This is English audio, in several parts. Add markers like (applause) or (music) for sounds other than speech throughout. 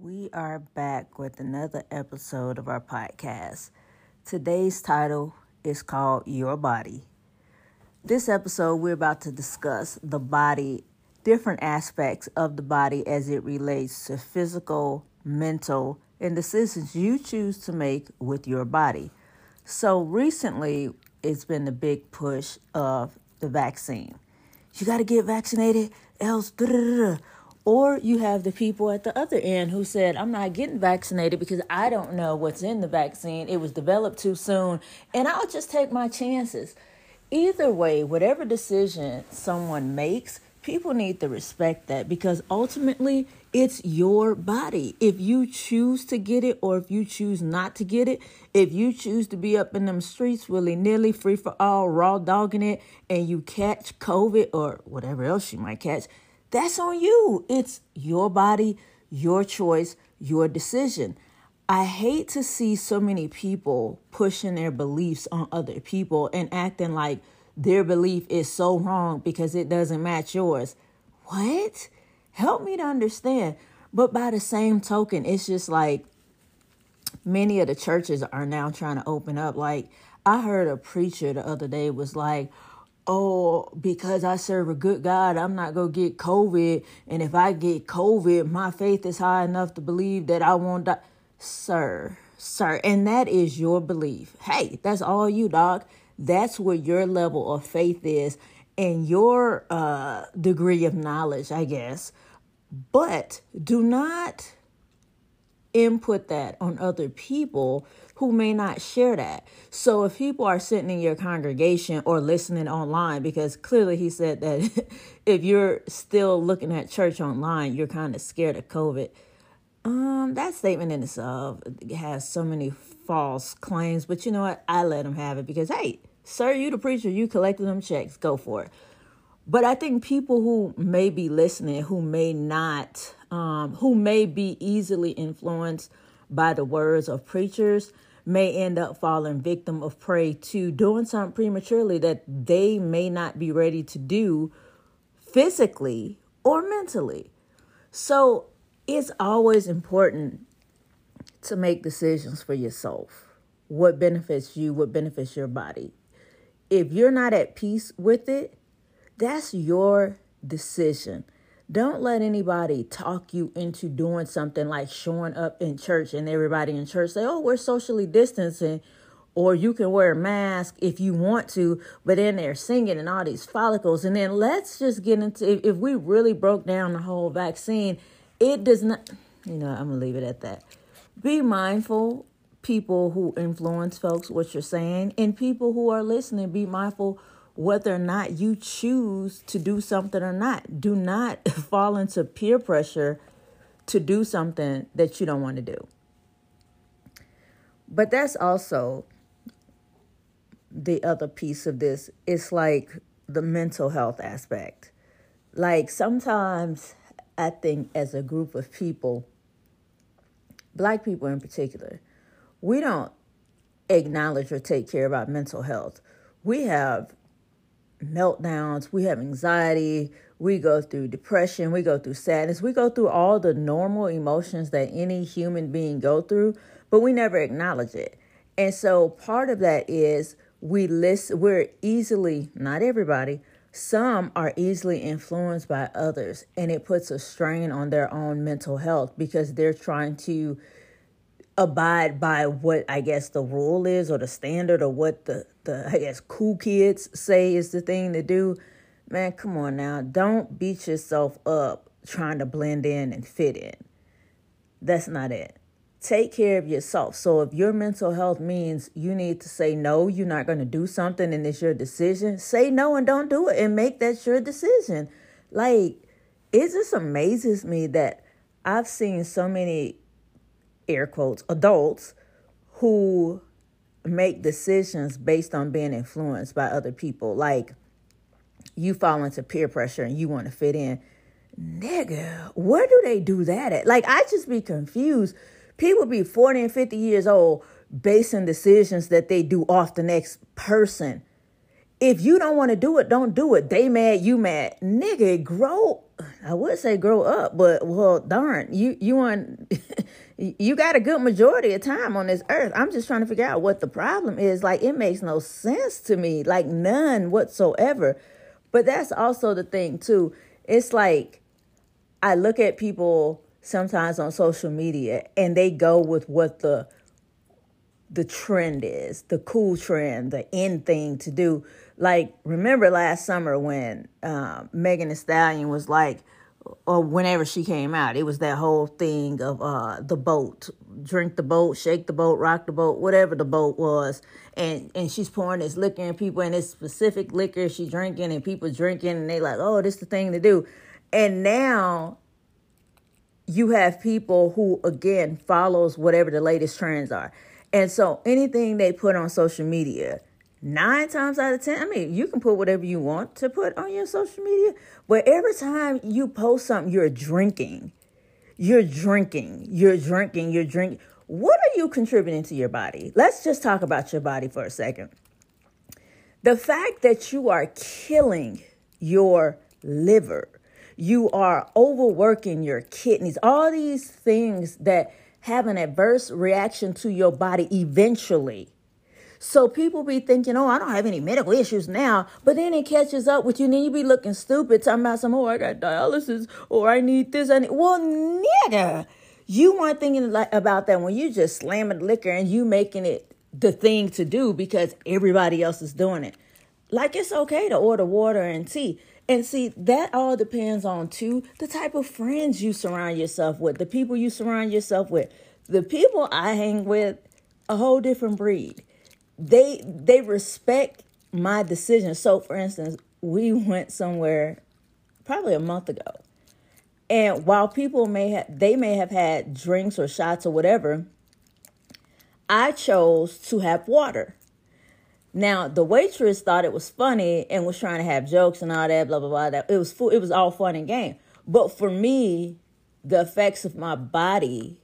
We are back with another episode of our podcast. Today's title is called Your Body. This episode, we're about to discuss the body, different aspects of the body as it relates to physical, mental, and decisions you choose to make with your body. So, recently, it's been the big push of the vaccine. You got to get vaccinated, else. Or you have the people at the other end who said, I'm not getting vaccinated because I don't know what's in the vaccine. It was developed too soon, and I'll just take my chances. Either way, whatever decision someone makes, people need to respect that because ultimately it's your body. If you choose to get it or if you choose not to get it, if you choose to be up in them streets willy nilly, free for all, raw dogging it, and you catch COVID or whatever else you might catch, that's on you. It's your body, your choice, your decision. I hate to see so many people pushing their beliefs on other people and acting like their belief is so wrong because it doesn't match yours. What? Help me to understand. But by the same token, it's just like many of the churches are now trying to open up. Like, I heard a preacher the other day was like, oh, because I serve a good God, I'm not going to get COVID. And if I get COVID, my faith is high enough to believe that I won't die. Sir, sir, and that is your belief. Hey, that's all you, dog. That's where your level of faith is and your uh, degree of knowledge, I guess. But do not input that on other people who may not share that. So if people are sitting in your congregation or listening online, because clearly he said that (laughs) if you're still looking at church online, you're kind of scared of COVID. Um, that statement in itself has so many false claims, but you know what? I let him have it because hey, sir, you the preacher, you collected them checks, go for it. But I think people who may be listening, who may not, um, who may be easily influenced by the words of preachers, may end up falling victim of prey to doing something prematurely that they may not be ready to do physically or mentally. So it's always important to make decisions for yourself. What benefits you, what benefits your body. If you're not at peace with it, that's your decision. Don't let anybody talk you into doing something like showing up in church and everybody in church say, oh, we're socially distancing. Or you can wear a mask if you want to, but then they're singing and all these follicles. And then let's just get into if, we really broke down the whole vaccine, it does not, you know, I'm to leave it at that. Be mindful, people who influence folks, what you're saying, and people who are listening, be mindful whether or not you choose to do something or not. Do not (laughs) fall into peer pressure to do something that you don't want to do. But that's also the other piece of this. It's like the mental health aspect. Like sometimes I think as a group of people, black people in particular, we don't acknowledge or take care about mental health. We have meltdowns, we have anxiety, we go through depression, we go through sadness, we go through all the normal emotions that any human being go through, but we never acknowledge it. And so part of that is we listen we're easily, not everybody, some are easily influenced by others and it puts a strain on their own mental health because they're trying to abide by what I guess the rule is or the standard or what the, the I guess cool kids say is the thing to do. Man, come on now. Don't beat yourself up trying to blend in and fit in. That's not it. Take care of yourself. So if your mental health means you need to say no, you're not going to do something and it's your decision, say no and don't do it and make that your decision. Like it just amazes me that I've seen so many air quotes, adults who make decisions based on being influenced by other people. Like you fall into peer pressure and you want to fit in. Nigga, where do they do that at? Like, I just be confused. People be 40 and 50 years old basing decisions that they do off the next person. If you don't want to do it, don't do it. They mad, you mad. Nigga, grow I would say grow up, but well, darn, you you want (laughs) you got a good majority of time on this earth. I'm just trying to figure out what the problem is. Like, it makes no sense to me, like, none whatsoever. But that's also the thing, too. It's like, I look at people sometimes on social media and they go with what the the trend is, the cool trend, the end thing to do. Like, remember last summer when um, Megan Thee Stallion was like, or whenever she came out, it was that whole thing of uh, the boat, drink the boat, shake the boat, rock the boat, whatever the boat was, and and she's pouring this liquor and people in this specific liquor she drinking and people drinking and they like, oh, this the thing to do, and now you have people who again follows whatever the latest trends are, and so anything they put on social media nine times out of ten, I mean, you can put whatever you want to put on your social media, but every time you post something, you're drinking. You're drinking. You're drinking. You're drinking. What are you contributing to your body? Let's just talk about your body for a second. The fact that you are killing your liver, you are overworking your kidneys, all these things that have an adverse reaction to your body eventually so people be thinking, oh, I don't have any medical issues now, but then it catches up with you, and then you be looking stupid, talking about some, oh, I got dialysis, or I need this, I need. Well, nigga, you weren't thinking about that when you just slamming liquor and you making it the thing to do because everybody else is doing it. Like it's okay to order water and tea. And see, that all depends on too the type of friends you surround yourself with, the people you surround yourself with. The people I hang with, a whole different breed they they respect my decision. So for instance, we went somewhere probably a month ago. And while people may have they may have had drinks or shots or whatever, I chose to have water. Now the waitress thought it was funny and was trying to have jokes and all that, blah blah blah. That it was full, it was all fun and game. But for me, the effects of my body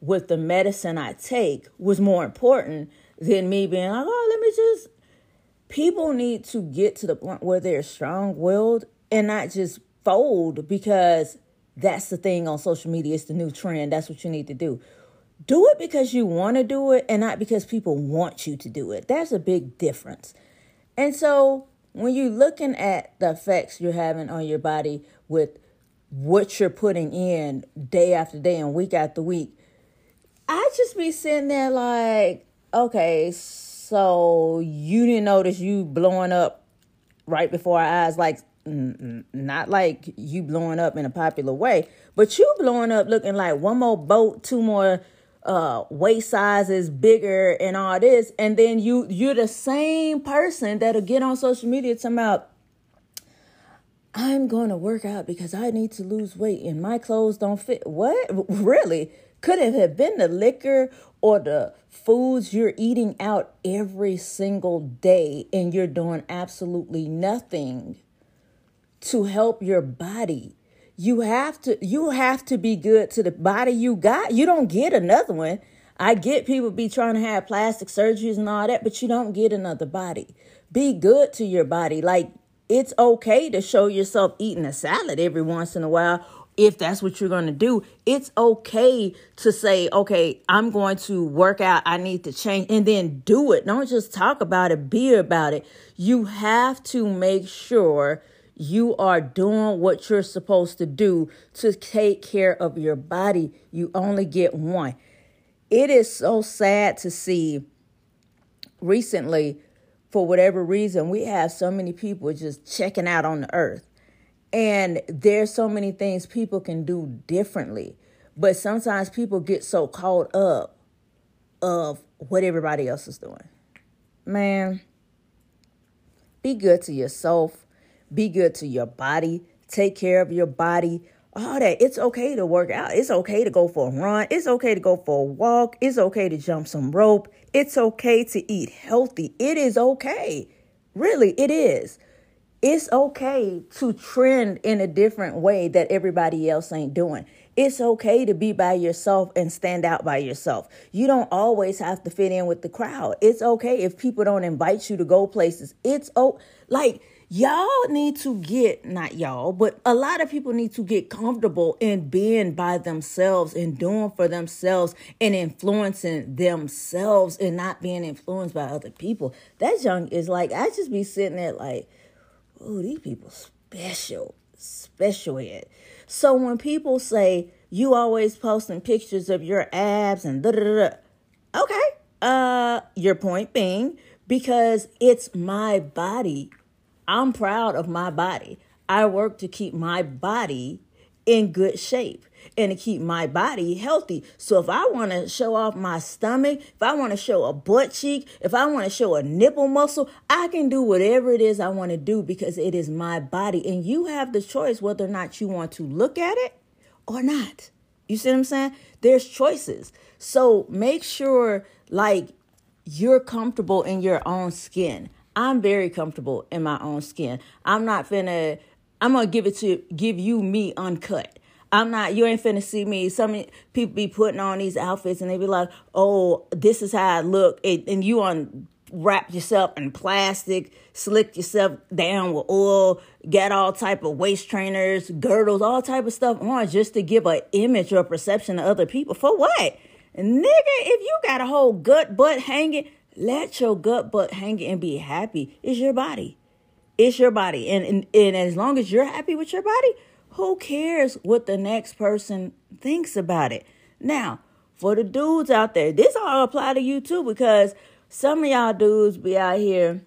with the medicine I take was more important than me being like, oh, let me just. People need to get to the point where they're strong willed and not just fold because that's the thing on social media. It's the new trend. That's what you need to do. Do it because you want to do it and not because people want you to do it. That's a big difference. And so when you're looking at the effects you're having on your body with what you're putting in day after day and week after week, I just be sitting there like, okay, so you didn't notice you blowing up right before our eyes, like not like you blowing up in a popular way, but you blowing up looking like one more boat, two more uh waist sizes bigger and all this and then you you're the same person that'll get on social media talking about I'm going to work out because I need to lose weight and my clothes don't fit. What? (laughs) Really? Could it have been the liquor or the foods you're eating out every single day and you're doing absolutely nothing to help your body? You have to you have to be good to the body you got. You don't get another one. I get people be trying to have plastic surgeries and all that, but you don't get another body. Be good to your body. Like it's okay to show yourself eating a salad every once in a while if that's what you're going to do, it's okay to say, okay, I'm going to work out. I need to change and then do it. Don't just talk about it, be about it. You have to make sure you are doing what you're supposed to do to take care of your body. You only get one. It is so sad to see recently, for whatever reason, we have so many people just checking out on the earth and there's so many things people can do differently. But sometimes people get so caught up of what everybody else is doing. Man, be good to yourself. Be good to your body. Take care of your body. All that. It's okay to work out. It's okay to go for a run. It's okay to go for a walk. It's okay to jump some rope. It's okay to eat healthy. It is okay. Really, it is it's okay to trend in a different way that everybody else ain't doing. It's okay to be by yourself and stand out by yourself. You don't always have to fit in with the crowd. It's okay if people don't invite you to go places. It's oh like y'all need to get not y'all but a lot of people need to get comfortable in being by themselves and doing for themselves and influencing themselves and not being influenced by other people that young is like i just be sitting there like oh these people special special ed so when people say you always posting pictures of your abs and da da da okay uh your point being because it's my body I'm proud of my body. I work to keep my body in good shape and to keep my body healthy. So if I want to show off my stomach, if I want to show a butt cheek, if I want to show a nipple muscle, I can do whatever it is I want to do because it is my body. And you have the choice whether or not you want to look at it or not. You see what I'm saying? There's choices. So make sure like you're comfortable in your own skin. I'm very comfortable in my own skin. I'm not finna, I'm gonna give it to, give you me uncut. I'm not, you ain't finna see me. Some people be putting on these outfits and they be like, oh, this is how I look. And you on wrap yourself in plastic, slick yourself down with oil, get all type of waist trainers, girdles, all type of stuff on just to give an image or perception to other people. For what? Nigga, if you got a whole gut butt hanging, let your gut butt hang and be happy. It's your body. It's your body. And, and, and as long as you're happy with your body, who cares what the next person thinks about it? Now, for the dudes out there, this all apply to you too, because some of y'all dudes be out here,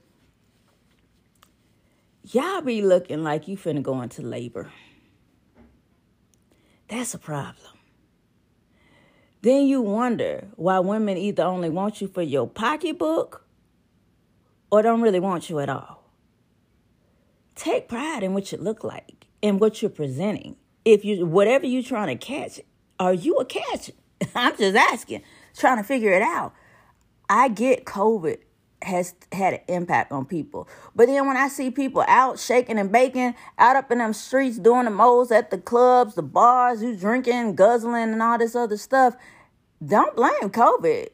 y'all be looking like you finna go into labor. That's a problem. Then you wonder why women either only want you for your pocketbook or don't really want you at all. Take pride in what you look like and what you're presenting. If you whatever you're trying to catch, are you a catch? (laughs) I'm just asking, trying to figure it out. I get COVID has had an impact on people. But then when I see people out shaking and baking, out up in them streets doing the most at the clubs, the bars, you drinking, guzzling, and all this other stuff, don't blame COVID.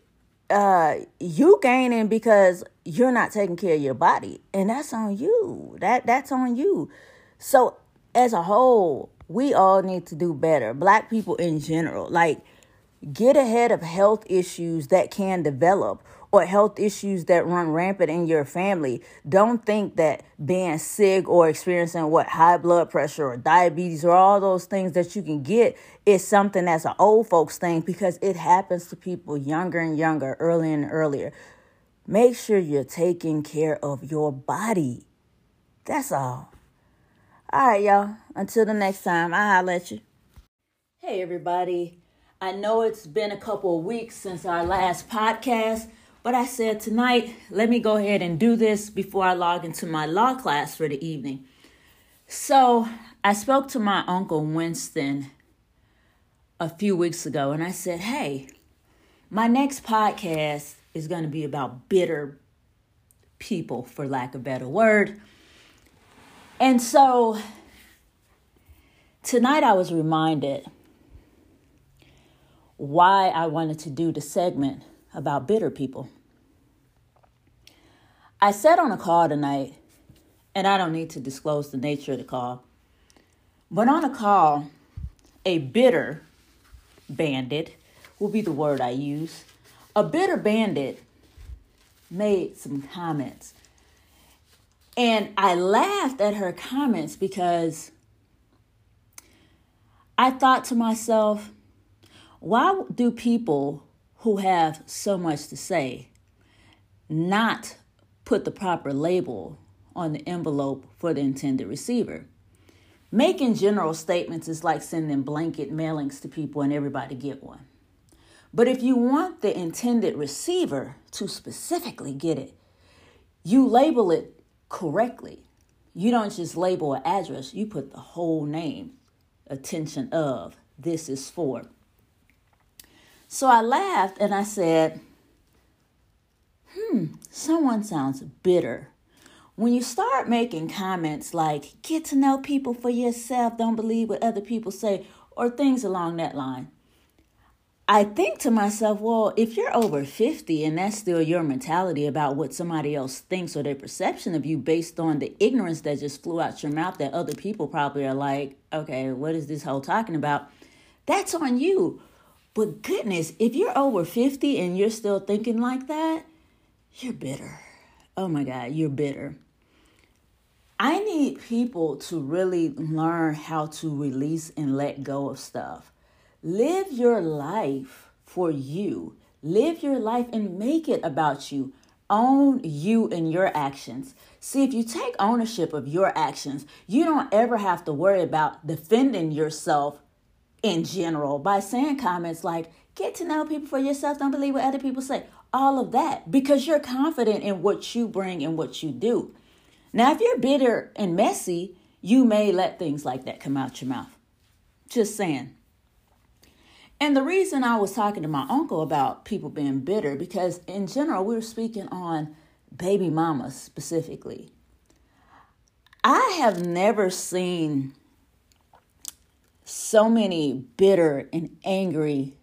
Uh, you gaining because you're not taking care of your body, and that's on you. That that's on you. So as a whole, we all need to do better. Black people in general, like get ahead of health issues that can develop or health issues that run rampant in your family. Don't think that being sick or experiencing what high blood pressure or diabetes or all those things that you can get is something that's an old folks thing because it happens to people younger and younger, earlier and earlier. Make sure you're taking care of your body. That's all. All right, y'all. Until the next time, I'll let you. Hey, everybody. I know it's been a couple of weeks since our last podcast. But I said tonight, let me go ahead and do this before I log into my law class for the evening. So I spoke to my uncle Winston a few weeks ago and I said, hey, my next podcast is going to be about bitter people, for lack of a better word. And so tonight I was reminded why I wanted to do the segment about bitter people. I sat on a call tonight, and I don't need to disclose the nature of the call, but on a call, a bitter bandit will be the word I use. A bitter bandit made some comments. And I laughed at her comments because I thought to myself, why do people who have so much to say not put the proper label on the envelope for the intended receiver. Making general statements is like sending blanket mailings to people and everybody get one. But if you want the intended receiver to specifically get it, you label it correctly. You don't just label an address, you put the whole name, attention of, this is for. So I laughed and I said, hmm, someone sounds bitter. When you start making comments like, get to know people for yourself, don't believe what other people say, or things along that line, I think to myself, well, if you're over 50 and that's still your mentality about what somebody else thinks or their perception of you based on the ignorance that just flew out your mouth that other people probably are like, okay, what is this whole talking about? That's on you. But goodness, if you're over 50 and you're still thinking like that, you're bitter. Oh my God, you're bitter. I need people to really learn how to release and let go of stuff. Live your life for you. Live your life and make it about you. Own you and your actions. See, if you take ownership of your actions, you don't ever have to worry about defending yourself in general by saying comments like, get to know people for yourself, don't believe what other people say. All of that because you're confident in what you bring and what you do. Now, if you're bitter and messy, you may let things like that come out your mouth. Just saying. And the reason I was talking to my uncle about people being bitter, because in general, we were speaking on baby mamas specifically. I have never seen so many bitter and angry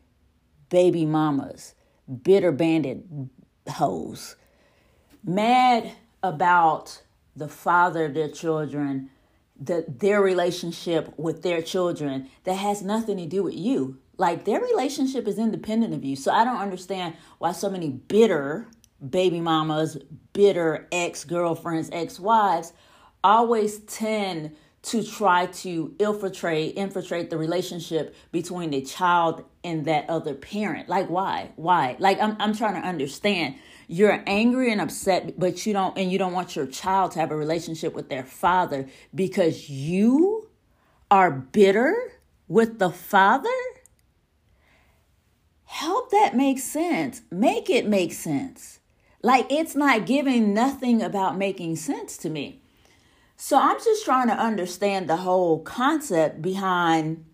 baby mamas, bitter banded hoes, mad about the father of their children, the, their relationship with their children that has nothing to do with you. Like their relationship is independent of you. So I don't understand why so many bitter baby mamas, bitter ex girlfriends, ex wives always tend to try to infiltrate infiltrate the relationship between the child and that other parent. Like why? Why? Like I'm I'm trying to understand. You're angry and upset, but you don't and you don't want your child to have a relationship with their father because you are bitter with the father? help that make sense. Make it make sense. Like it's not giving nothing about making sense to me. So I'm just trying to understand the whole concept behind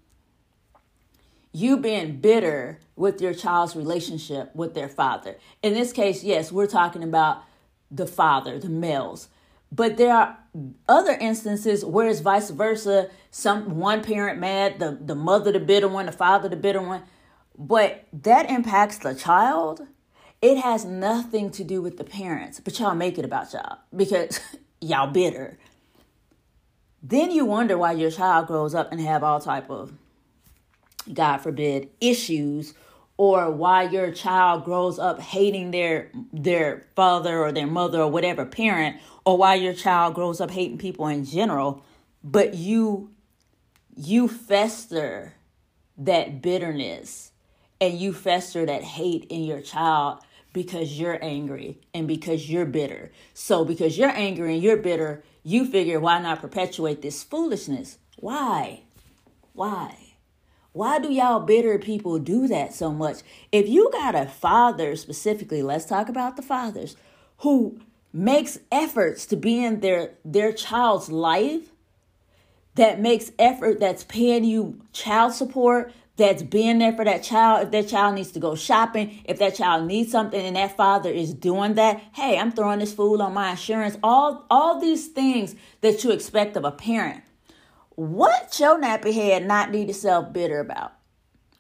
you being bitter with your child's relationship with their father. In this case, yes, we're talking about the father, the males. But there are other instances where it's vice versa. Some one parent mad, the, the mother the bitter one, the father the bitter one but that impacts the child. It has nothing to do with the parents, but y'all make it about y'all because (laughs) y'all bitter. Then you wonder why your child grows up and have all type of God forbid issues or why your child grows up hating their their father or their mother or whatever parent or why your child grows up hating people in general but you you fester that bitterness and you fester that hate in your child because you're angry and because you're bitter. So, because you're angry and you're bitter, you figure, why not perpetuate this foolishness? Why? Why? Why do y'all bitter people do that so much? If you got a father specifically, let's talk about the fathers who makes efforts to be in their their child's life that makes effort that's paying you child support that's being there for that child. If that child needs to go shopping, if that child needs something and that father is doing that, hey, I'm throwing this fool on my insurance. All all these things that you expect of a parent. What your nappy head not need to self bitter about?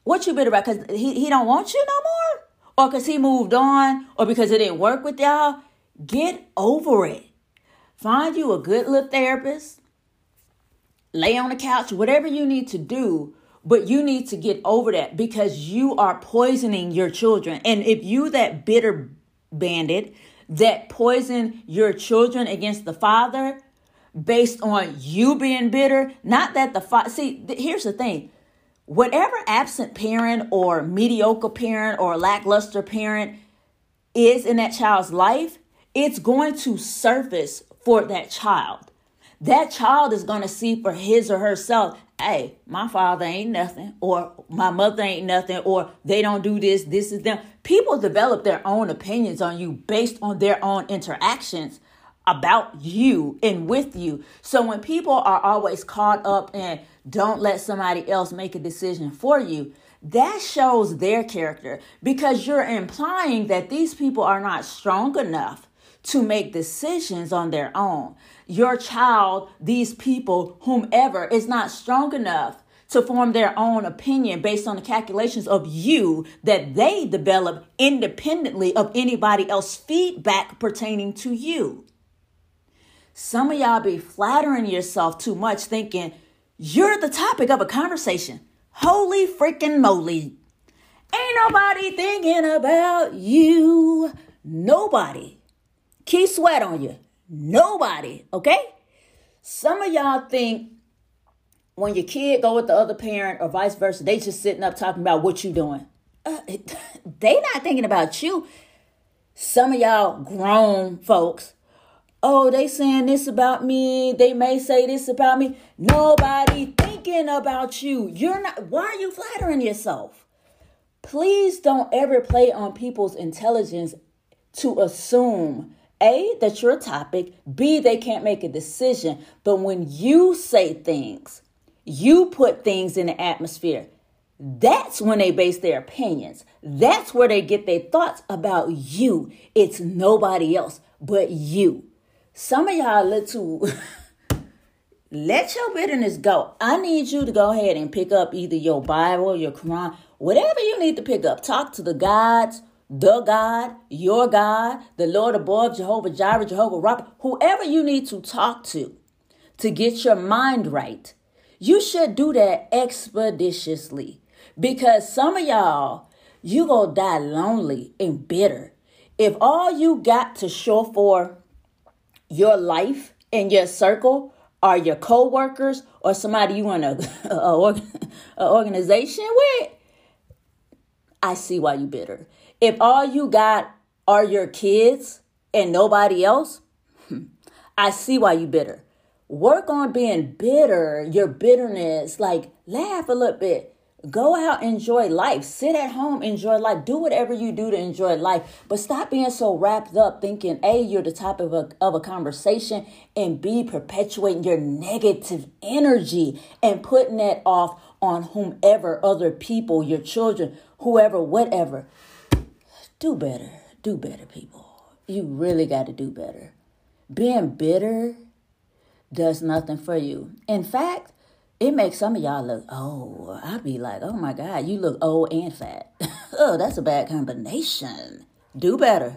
What you bitter about? Because he, he don't want you no more? Or because he moved on? Or because it didn't work with y'all? Get over it. Find you a good little therapist. Lay on the couch, whatever you need to do but you need to get over that because you are poisoning your children. And if you that bitter bandit that poison your children against the father based on you being bitter, not that the father, see, th- here's the thing. Whatever absent parent or mediocre parent or lackluster parent is in that child's life, it's going to surface for that child. That child is going to see for his or herself hey, my father ain't nothing, or my mother ain't nothing, or they don't do this, this is them. People develop their own opinions on you based on their own interactions about you and with you. So when people are always caught up and don't let somebody else make a decision for you, that shows their character because you're implying that these people are not strong enough to make decisions on their own your child, these people, whomever, is not strong enough to form their own opinion based on the calculations of you that they develop independently of anybody else's feedback pertaining to you. Some of y'all be flattering yourself too much, thinking you're the topic of a conversation. Holy freaking moly. Ain't nobody thinking about you. Nobody. Keep sweat on you. Nobody. Okay? Some of y'all think when your kid go with the other parent or vice versa, they just sitting up talking about what you doing. Uh, (laughs) they not thinking about you. Some of y'all grown folks oh, they saying this about me. They may say this about me. Nobody thinking about you. You're not, why are you flattering yourself? Please don't ever play on people's intelligence to assume A, that you're a topic, B, they can't make a decision. But when you say things, you put things in the atmosphere. That's when they base their opinions. That's where they get their thoughts about you. It's nobody else but you. Some of y'all little too. (laughs) let your bitterness go. I need you to go ahead and pick up either your Bible, your Quran, whatever you need to pick up. Talk to the gods, the God, your God, the Lord above, Jehovah Jireh, Jehovah Rapha, whoever you need to talk to to get your mind right. You should do that expeditiously because some of y'all, you gonna die lonely and bitter. If all you got to show for your life and your circle are your co-workers or somebody you a, (laughs) a organization with, I see why you bitter. If all you got are your kids and nobody else, hmm, I see why you bitter. Work on being bitter, your bitterness, like laugh a little bit. Go out, enjoy life. Sit at home, enjoy life. Do whatever you do to enjoy life. But stop being so wrapped up thinking, A, you're the top of a, of a conversation, and B, perpetuating your negative energy and putting that off on whomever, other people, your children, whoever, whatever. Do better. Do better, people. You really got to do better. Being bitter does nothing for you. In fact, it makes some of y'all look oh i'd be like oh my god you look old and fat (laughs) oh that's a bad combination do better